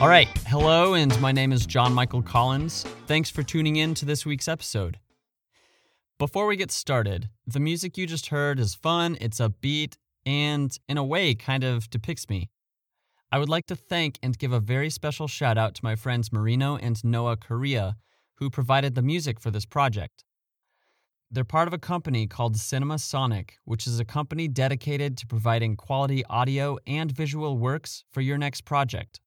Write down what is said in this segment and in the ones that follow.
All right. Hello, and my name is John Michael Collins. Thanks for tuning in to this week's episode. Before we get started, the music you just heard is fun, it's upbeat, and in a way kind of depicts me. I would like to thank and give a very special shout out to my friends Marino and Noah Korea, who provided the music for this project. They're part of a company called Cinema Sonic, which is a company dedicated to providing quality audio and visual works for your next project.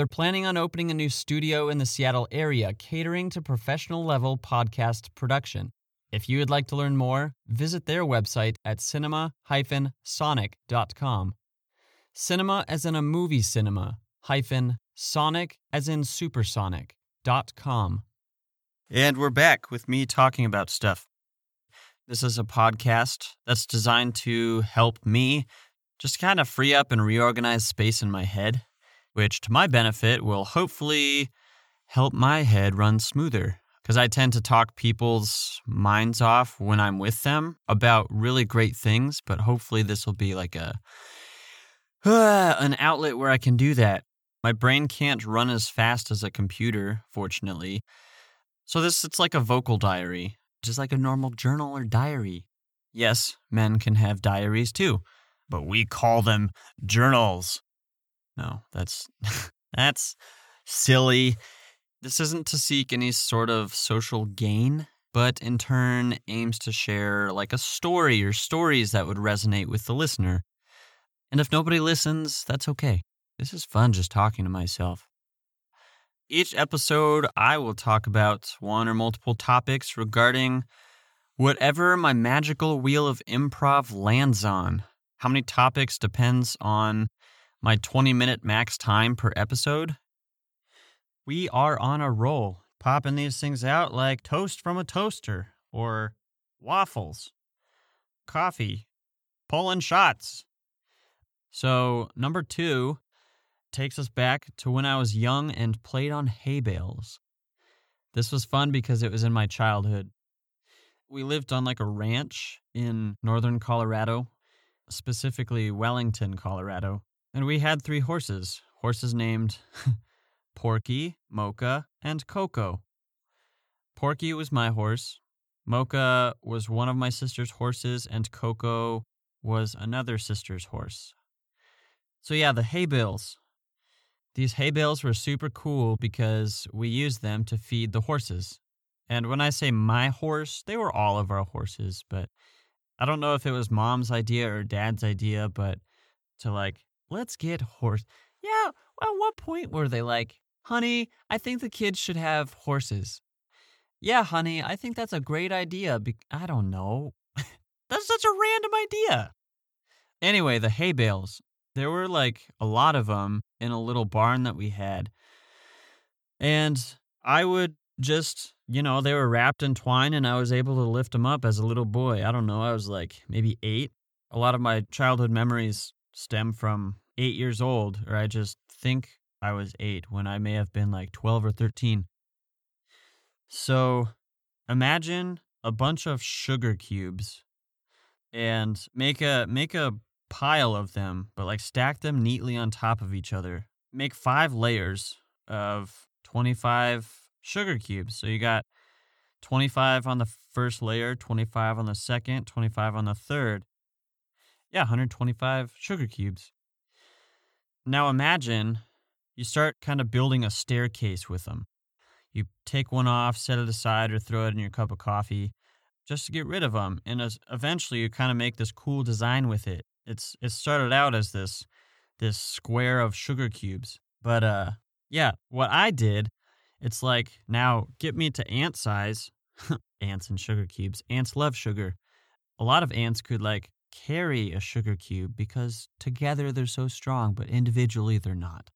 They're planning on opening a new studio in the Seattle area catering to professional level podcast production. If you would like to learn more, visit their website at cinema sonic.com. Cinema as in a movie cinema, hyphen sonic as in supersonic, dot com. And we're back with me talking about stuff. This is a podcast that's designed to help me just kind of free up and reorganize space in my head, which to my benefit will hopefully help my head run smoother. Because I tend to talk people's minds off when I'm with them about really great things, but hopefully this will be like a an outlet where I can do that. My brain can't run as fast as a computer, fortunately. So this it's like a vocal diary just like a normal journal or diary. Yes, men can have diaries too, but we call them journals. No, that's that's silly. This isn't to seek any sort of social gain, but in turn aims to share like a story or stories that would resonate with the listener. And if nobody listens, that's okay. This is fun just talking to myself. Each episode, I will talk about one or multiple topics regarding whatever my magical wheel of improv lands on. How many topics depends on my 20 minute max time per episode. We are on a roll, popping these things out like toast from a toaster or waffles, coffee, pulling shots. So, number two, takes us back to when I was young and played on hay bales. This was fun because it was in my childhood. We lived on like a ranch in northern Colorado, specifically Wellington, Colorado, and we had three horses, horses named Porky, Mocha, and Coco. Porky was my horse, Mocha was one of my sister's horses, and Coco was another sister's horse. So, yeah, the hay bales these hay bales were super cool because we used them to feed the horses. And when I say my horse, they were all of our horses, but I don't know if it was mom's idea or dad's idea, but to like, let's get horse. Yeah, at what point were they like, honey, I think the kids should have horses? Yeah, honey, I think that's a great idea. Be- I don't know. that's such a random idea. Anyway, the hay bales. There were like a lot of them in a little barn that we had. And I would just, you know, they were wrapped in twine and I was able to lift them up as a little boy. I don't know, I was like maybe eight. A lot of my childhood memories stem from eight years old, or I just think I was eight when I may have been like 12 or 13. So imagine a bunch of sugar cubes and make a make a pile of them, but like stack them neatly on top of each other. Make five layers of 25 sugar cubes. So you got 25 on the first layer, 25 on the second, 25 on the third. Yeah, 125 sugar cubes. Now imagine you start kind of building a staircase with them. You take one off, set it aside, or throw it in your cup of coffee just to get rid of them. And as eventually you kind of make this cool design with it. It's it started out as this this square of sugar cubes. But uh yeah, what I did, it's like now get me to ant size. ants and sugar cubes. Ants love sugar. A lot of ants could like carry a sugar cube because together they're so strong, but individually they're not.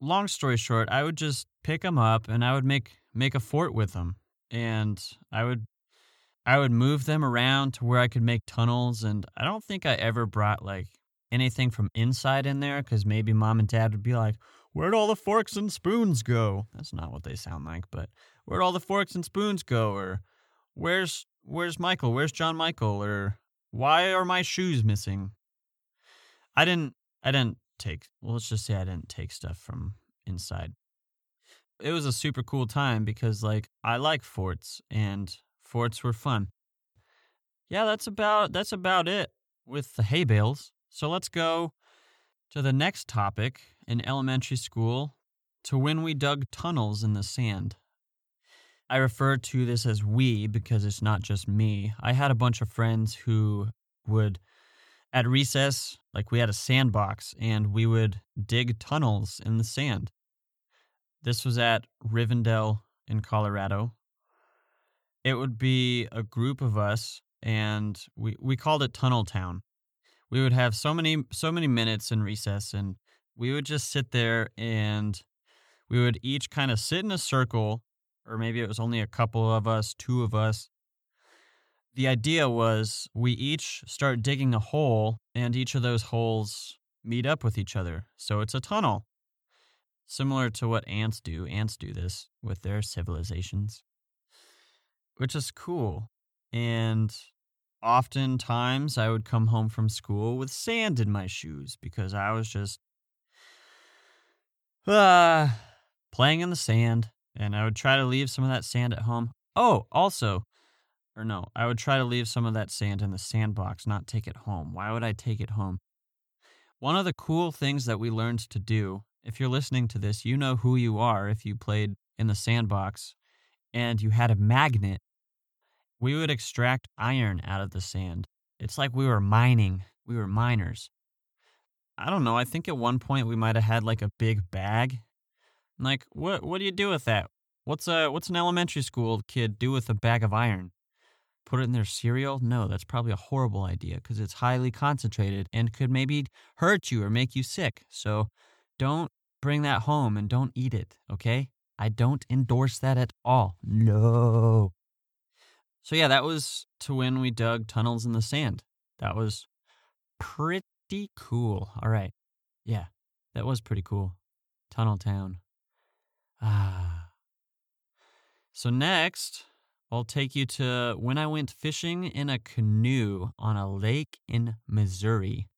Long story short, I would just pick them up and I would make make a fort with them. And I would I would move them around to where I could make tunnels. And I don't think I ever brought like anything from inside in there because maybe mom and dad would be like, Where'd all the forks and spoons go? That's not what they sound like, but where'd all the forks and spoons go? Or where's where's Michael? Where's John Michael? Or why are my shoes missing? I didn't I didn't take, well, let's just say I didn't take stuff from inside. It was a super cool time because, like, I like forts and forts were fun. Yeah, that's about that's about it with the hay bales. So let's go to the next topic in elementary school to when we dug tunnels in the sand. I refer to this as we because it's not just me. I had a bunch of friends who would, at recess, like we had a sandbox and we would dig tunnels in the sand. This was at Rivendell in Colorado. It would be a group of us and we, we called it Tunnel Town. We would have so many so many minutes in recess and we would just sit there and we would each kind of sit in a circle or maybe it was only a couple of us, two of us. The idea was we each start digging a hole, and each of those holes meet up with each other. So it's a tunnel. Similar to what ants do. Ants do this with their civilizations, which is cool. And oftentimes I would come home from school with sand in my shoes because I was just uh, playing in the sand and I would try to leave some of that sand at home. Oh, also, or no, I would try to leave some of that sand in the sandbox, not take it home. Why would I take it home? One of the cool things that we learned to do, if you're listening to this, you know who you are if you played in the sandbox and you had a magnet. We would extract iron out of the sand. It's like we were mining, we were miners. I don't know. I think at one point we might have had like a big bag like, what what do you do with that? What's a what's an elementary school kid do with a bag of iron? Put it in their cereal? No, that's probably a horrible idea because it's highly concentrated and could maybe hurt you or make you sick. So don't bring that home and don't eat it, okay? I don't endorse that at all. No. So yeah, that was to when we dug tunnels in the sand. That was pretty cool. All right. Yeah, that was pretty cool. Tunnel Town. Ah. So next, I'll take you to when I went fishing in a canoe on a lake in Missouri.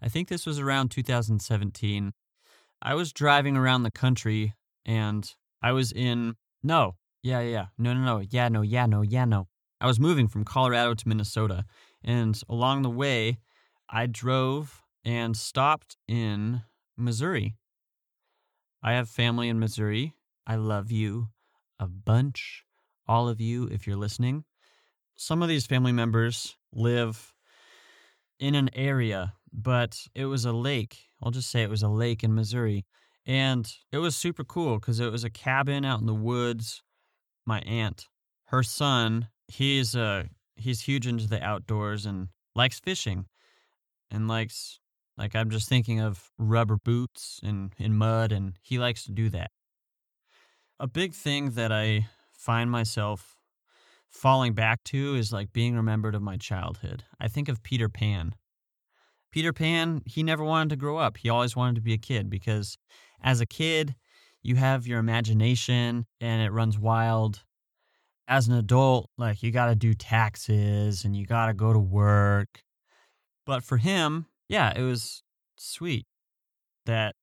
I think this was around 2017. I was driving around the country and I was in no, yeah, yeah, no, no, no, yeah, no, yeah, no, yeah, no. I was moving from Colorado to Minnesota, and along the way, I drove and stopped in Missouri. I have family in Missouri. I love you a bunch, all of you, if you're listening. Some of these family members live in an area, but it was a lake. I'll just say it was a lake in Missouri. And it was super cool because it was a cabin out in the woods. My aunt, her son, he's uh he's huge into the outdoors and likes fishing and likes like I'm just thinking of rubber boots and in mud, and he likes to do that. A big thing that I find myself falling back to is like being remembered of my childhood. I think of Peter Pan. Peter Pan, he never wanted to grow up. He always wanted to be a kid because as a kid, you have your imagination and it runs wild. As an adult, like you got to do taxes and you got to go to work. But for him, yeah, it was sweet that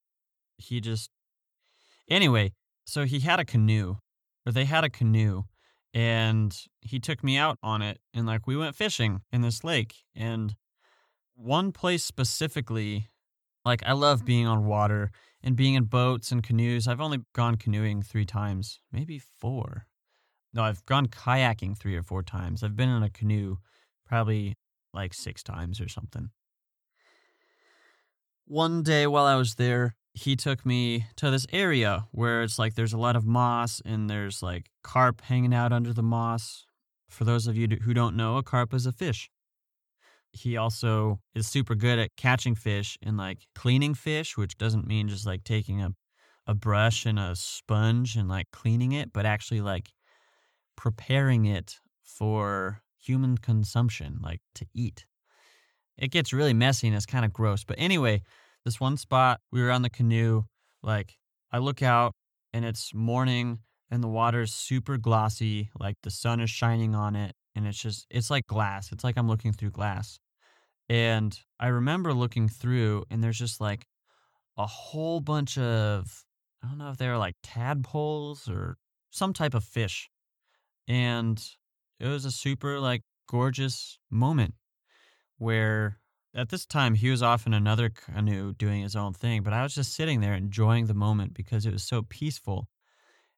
he just. Anyway, so he had a canoe, or they had a canoe, and he took me out on it, and like we went fishing in this lake, and one place specifically, like I love mm-hmm. being on water and being in boats and canoes. I've only gone canoeing three times, maybe four. No, I've gone kayaking three or four times. I've been in a canoe probably like six times or something one day while I was there, he took me to this area where it's like there's a lot of moss and there's like carp hanging out under the moss. For those of you who don't know, a carp is a fish. He also is super good at catching fish and like cleaning fish, which doesn't mean just like taking a, a brush and a sponge and like cleaning it, but actually like preparing it for human consumption, like to eat it gets really messy and it's kind of gross. But anyway, this one spot, we were on the canoe. Like, I look out and it's morning and the water's super glossy. Like, the sun is shining on it. And it's just, it's like glass. It's like I'm looking through glass. And I remember looking through, and there's just like a whole bunch of, I don't know if they were like tadpoles or some type of fish. And it was a super like gorgeous moment where at this time he was off in another canoe doing his own thing, but I was just sitting there enjoying the moment because it was so peaceful.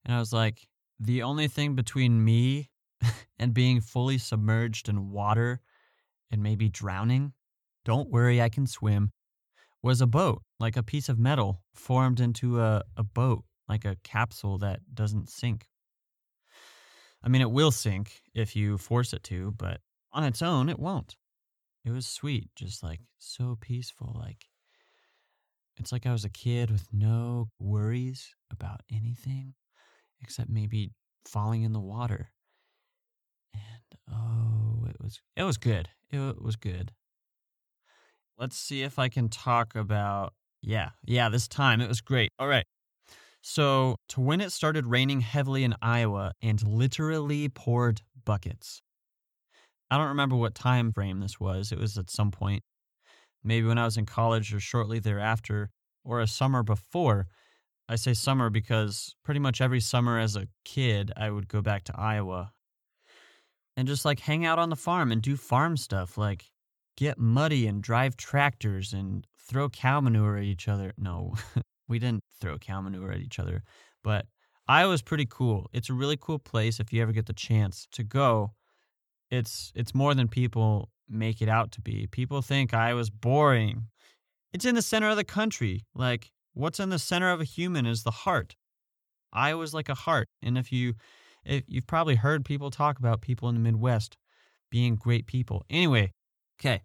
And I was like, the only thing between me and being fully submerged in water and maybe drowning, don't worry, I can swim, was a boat, like a piece of metal formed into a, a boat, like a capsule that doesn't sink. I mean, it will sink if you force it to, but on its own, it won't. It was sweet, just like so peaceful. Like, it's like I was a kid with no worries about anything except maybe falling in the water. And oh, it was it was good. It was good. Let's see if I can talk about yeah, yeah, this time it was great. All right. So, to when it started raining heavily in Iowa and literally poured buckets. I don't remember what time frame this was. It was at some point, maybe when I was in college or shortly thereafter, or a summer before. I say summer because pretty much every summer as a kid, I would go back to Iowa and just like hang out on the farm and do farm stuff, like get muddy and drive tractors and throw cow manure at each other. No, we didn't throw cow manure at each other, but Iowa's pretty cool. It's a really cool place if you ever get the chance to go. It's it's more than people make it out to be. People think Iowa's boring. It's in the center of the country. Like what's in the center of a human is the heart. Iowa's like a heart, and if you if you've probably heard people talk about people in the Midwest being great people. Anyway, okay.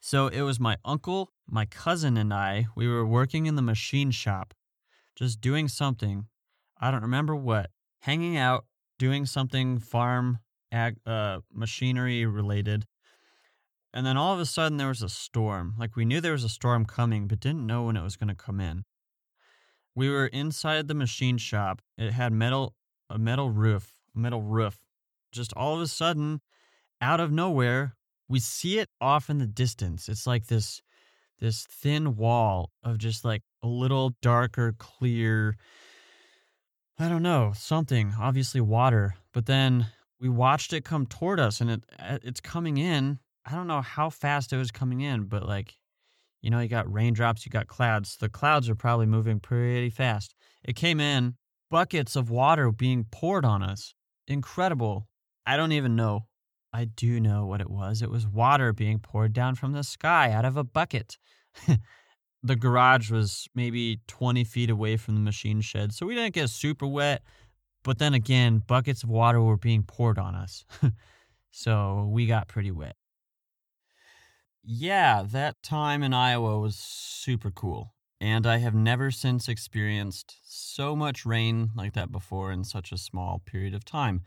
So it was my uncle, my cousin, and I. We were working in the machine shop, just doing something. I don't remember what. Hanging out, doing something farm, ag, uh, machinery related. And then all of a sudden there was a storm. Like we knew there was a storm coming, but didn't know when it was going to come in. We were inside the machine shop. It had metal a metal roof, metal roof. Just all of a sudden, out of nowhere, we see it off in the distance. It's like this this thin wall of just like a little darker, clear I don't know, something, obviously water. But then we watched it come toward us and it uh, it's coming in. I don't know how fast it was coming in, but like you know, you got raindrops, you got clouds. The clouds are probably moving pretty fast. It came in, buckets of water being poured on us. Incredible. I don't even know I do know what it was. It was water being poured down from the sky out of a bucket. the garage was maybe 20 feet away from the machine shed, so we didn't get super wet. But then again, buckets of water were being poured on us. so we got pretty wet. Yeah, that time in Iowa was super cool. And I have never since experienced so much rain like that before in such a small period of time.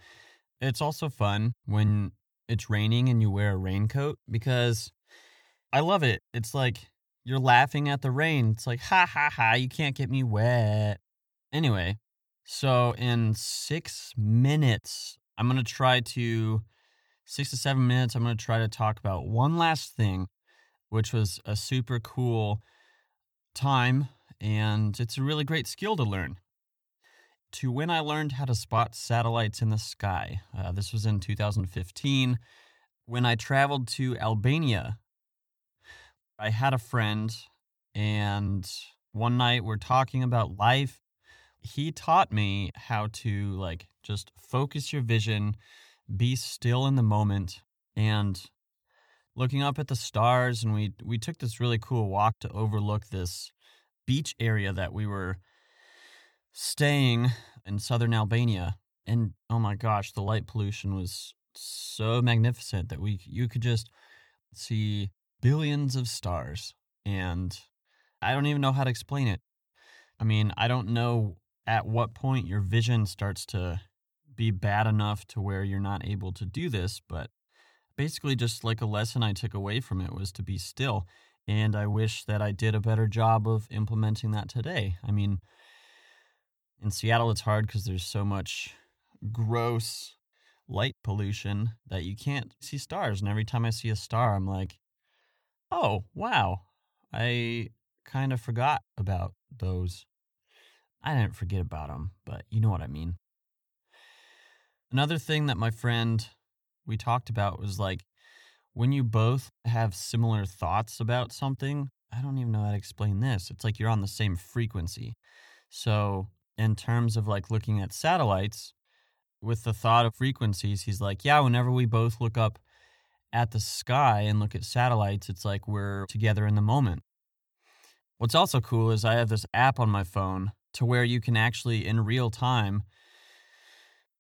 It's also fun when it's raining and you wear a raincoat because I love it. It's like you're laughing at the rain. It's like, ha ha ha, you can't get me wet. Anyway, so in six minutes, I'm going to try to, six to seven minutes, I'm going to try to talk about one last thing, which was a super cool time. And it's a really great skill to learn to when I learned how to spot satellites in the sky. Uh, this was in 2015 when I traveled to Albania. I had a friend, and one night we're talking about life. He taught me how to like just focus your vision, be still in the moment, and looking up at the stars. And we we took this really cool walk to overlook this beach area that we were staying in southern Albania, and oh my gosh, the light pollution was so magnificent that we you could just see billions of stars, and I don't even know how to explain it. I mean, I don't know at what point your vision starts to be bad enough to where you're not able to do this, but basically just like a lesson I took away from it was to be still. And I wish that I did a better job of implementing that today. I mean, in Seattle, it's hard because there's so much gross light pollution that you can't see stars. And every time I see a star, I'm like, Oh, wow. I kind of forgot about those. I didn't forget about him, but you know what I mean. Another thing that my friend we talked about was like when you both have similar thoughts about something, I don't even know how to explain this. It's like you're on the same frequency. So, in terms of like looking at satellites, with the thought of frequencies, he's like, yeah, whenever we both look up at the sky and look at satellites, it's like we're together in the moment. What's also cool is I have this app on my phone to where you can actually, in real time,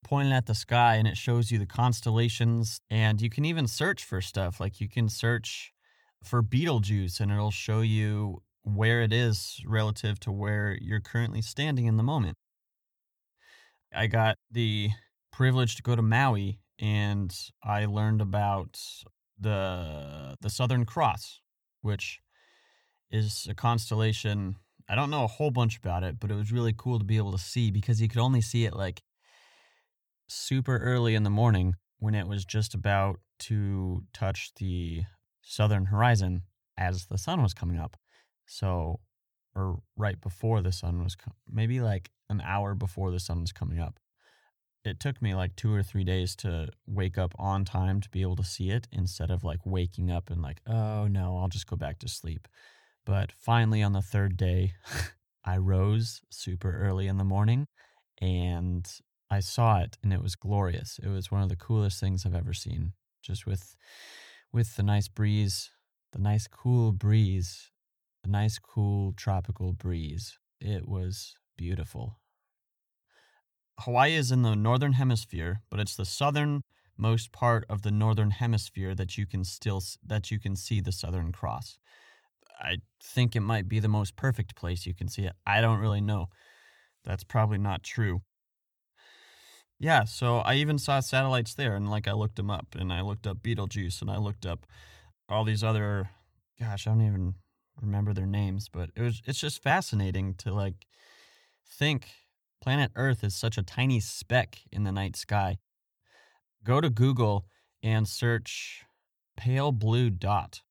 point at the sky and it shows you the constellations. And you can even search for stuff. Like you can search for Betelgeuse and it'll show you where it is relative to where you're currently standing in the moment. I got the privilege to go to Maui and I learned about the the Southern Cross, which is a constellation. I don't know a whole bunch about it, but it was really cool to be able to see because you could only see it like super early in the morning when it was just about to touch the southern horizon as the sun was coming up. So, or right before the sun was, com- maybe like an hour before the sun was coming up. It took me like two or three days to wake up on time to be able to see it instead of like waking up and like, oh no, I'll just go back to sleep. But finally, on the third day, I rose super early in the morning and I saw it and it was glorious. It was one of the coolest things I've ever seen. Just with with the nice breeze, the nice cool breeze, the nice cool tropical breeze. It was beautiful. Hawaii is in the northern hemisphere, but it's the southernmost part of the northern hemisphere that you can still that you can see the Southern Cross. I think it might be the most perfect place you can see it. I don't really know. That's probably not true. Yeah, so I even saw satellites there and like I looked them up and I looked up Betelgeuse and I looked up all these other gosh, I don't even remember their names, but it was it's just fascinating to like think planet Earth is such a tiny speck in the night sky. Go to Google and search pale blue dot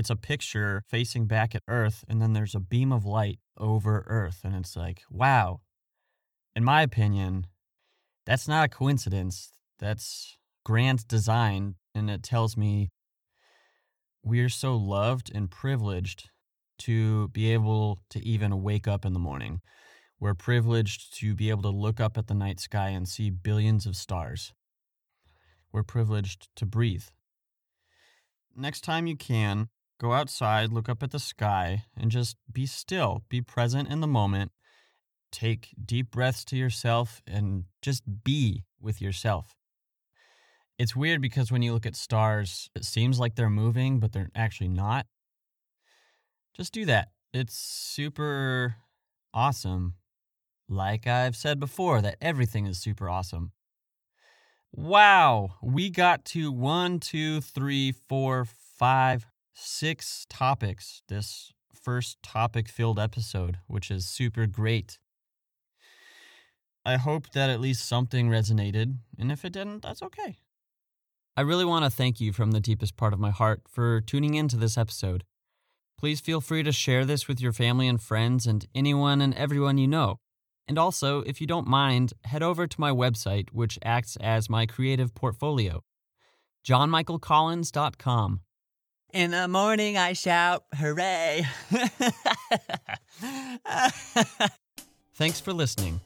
it's a picture facing back at Earth, and then there's a beam of light over Earth. And it's like, wow. In my opinion, that's not a coincidence. That's grand design. And it tells me we're so loved and privileged to be able to even wake up in the morning. We're privileged to be able to look up at the night sky and see billions of stars. We're privileged to breathe. Next time you can, Go outside, look up at the sky, and just be still. Be present in the moment. Take deep breaths to yourself and just be with yourself. It's weird because when you look at stars, it seems like they're moving, but they're actually not. Just do that. It's super awesome. Like I've said before, that everything is super awesome. Wow, we got to one, two, three, four, five six topics this first topic filled episode, which is super great. I hope that at least something resonated, and if it didn't, that's okay. I really want to thank you from the deepest part of my heart for tuning into this episode. Please feel free to share this with your family and friends and anyone and everyone you know. And also, if you don't mind, head over to my website, which acts as my creative portfolio, johnmichaelcollins.com. In the morning, I shout, hooray! Thanks for listening.